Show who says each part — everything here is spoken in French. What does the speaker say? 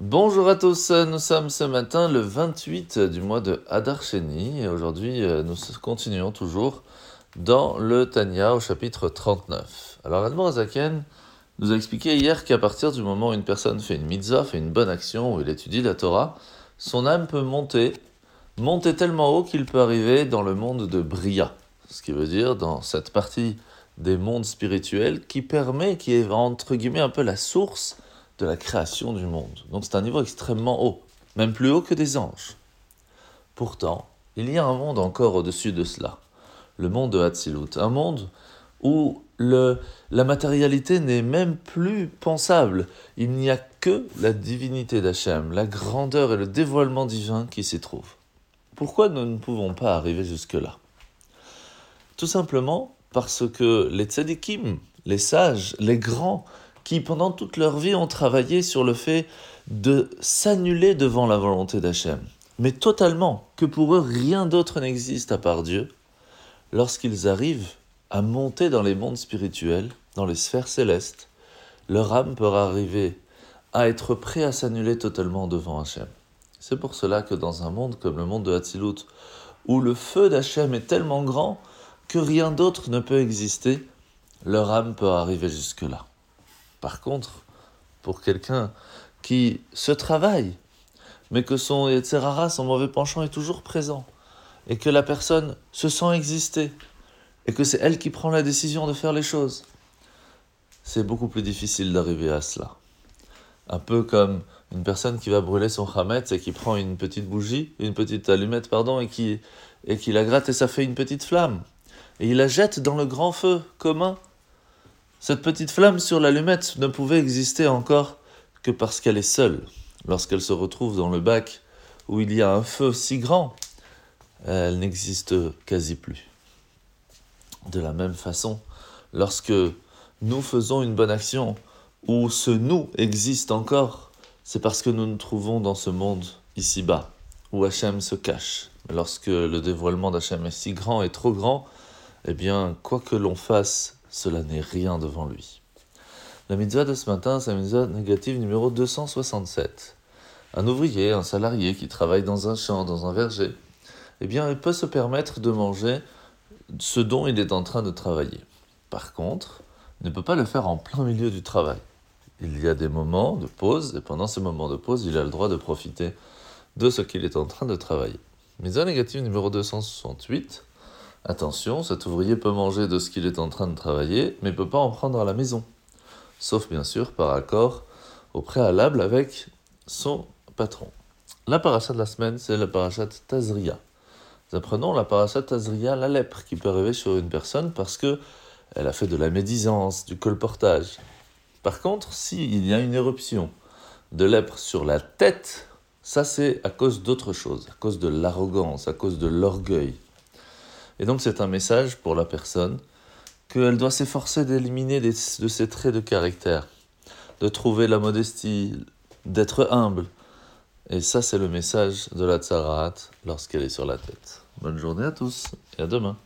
Speaker 1: Bonjour à tous, nous sommes ce matin le 28 du mois de Hadar Sheni et aujourd'hui euh, nous continuons toujours dans le Tanya au chapitre 39. Alors Admor Azaken nous a expliqué hier qu'à partir du moment où une personne fait une mitzvah, fait une bonne action, où il étudie la Torah, son âme peut monter, monter tellement haut qu'il peut arriver dans le monde de Bria, ce qui veut dire dans cette partie des mondes spirituels qui permet, qui est entre guillemets un peu la source de la création du monde. Donc c'est un niveau extrêmement haut, même plus haut que des anges. Pourtant, il y a un monde encore au-dessus de cela, le monde de Hatzilut, un monde où le, la matérialité n'est même plus pensable. Il n'y a que la divinité d'Hachem, la grandeur et le dévoilement divin qui s'y trouvent. Pourquoi nous ne pouvons pas arriver jusque-là? Tout simplement parce que les tzadikim, les sages, les grands, qui pendant toute leur vie ont travaillé sur le fait de s'annuler devant la volonté d'Hachem, mais totalement, que pour eux rien d'autre n'existe à part Dieu, lorsqu'ils arrivent à monter dans les mondes spirituels, dans les sphères célestes, leur âme peut arriver à être prêt à s'annuler totalement devant Hachem. C'est pour cela que dans un monde comme le monde de Hatzilut, où le feu d'Hachem est tellement grand que rien d'autre ne peut exister, leur âme peut arriver jusque-là. Par contre, pour quelqu'un qui se travaille, mais que son son mauvais penchant est toujours présent, et que la personne se sent exister, et que c'est elle qui prend la décision de faire les choses, c'est beaucoup plus difficile d'arriver à cela. Un peu comme une personne qui va brûler son chametz et qui prend une petite bougie, une petite allumette, pardon, et qui, et qui la gratte et ça fait une petite flamme. Et il la jette dans le grand feu commun cette petite flamme sur l'allumette ne pouvait exister encore que parce qu'elle est seule. Lorsqu'elle se retrouve dans le bac où il y a un feu si grand, elle n'existe quasi plus. De la même façon, lorsque nous faisons une bonne action, où ce nous existe encore, c'est parce que nous nous trouvons dans ce monde ici-bas, où Hachem se cache. Lorsque le dévoilement d'Hachem est si grand et trop grand, eh bien, quoi que l'on fasse, cela n'est rien devant lui. La mitzvah de ce matin, c'est la mitzvah négative numéro 267. Un ouvrier, un salarié qui travaille dans un champ, dans un verger, eh bien, il peut se permettre de manger ce dont il est en train de travailler. Par contre, il ne peut pas le faire en plein milieu du travail. Il y a des moments de pause, et pendant ces moments de pause, il a le droit de profiter de ce qu'il est en train de travailler. Mitzvah négative numéro 268. Attention, cet ouvrier peut manger de ce qu'il est en train de travailler, mais ne peut pas en prendre à la maison. Sauf bien sûr par accord au préalable avec son patron. La paracha de la semaine, c'est la paracha Tazria. Nous apprenons la paracha Tazria, la lèpre, qui peut arriver sur une personne parce que elle a fait de la médisance, du colportage. Par contre, s'il y a une éruption de lèpre sur la tête, ça c'est à cause d'autre chose, à cause de l'arrogance, à cause de l'orgueil. Et donc c'est un message pour la personne qu'elle doit s'efforcer d'éliminer de ses traits de caractère, de trouver la modestie, d'être humble. Et ça c'est le message de la tsarat lorsqu'elle est sur la tête. Bonne journée à tous et à demain.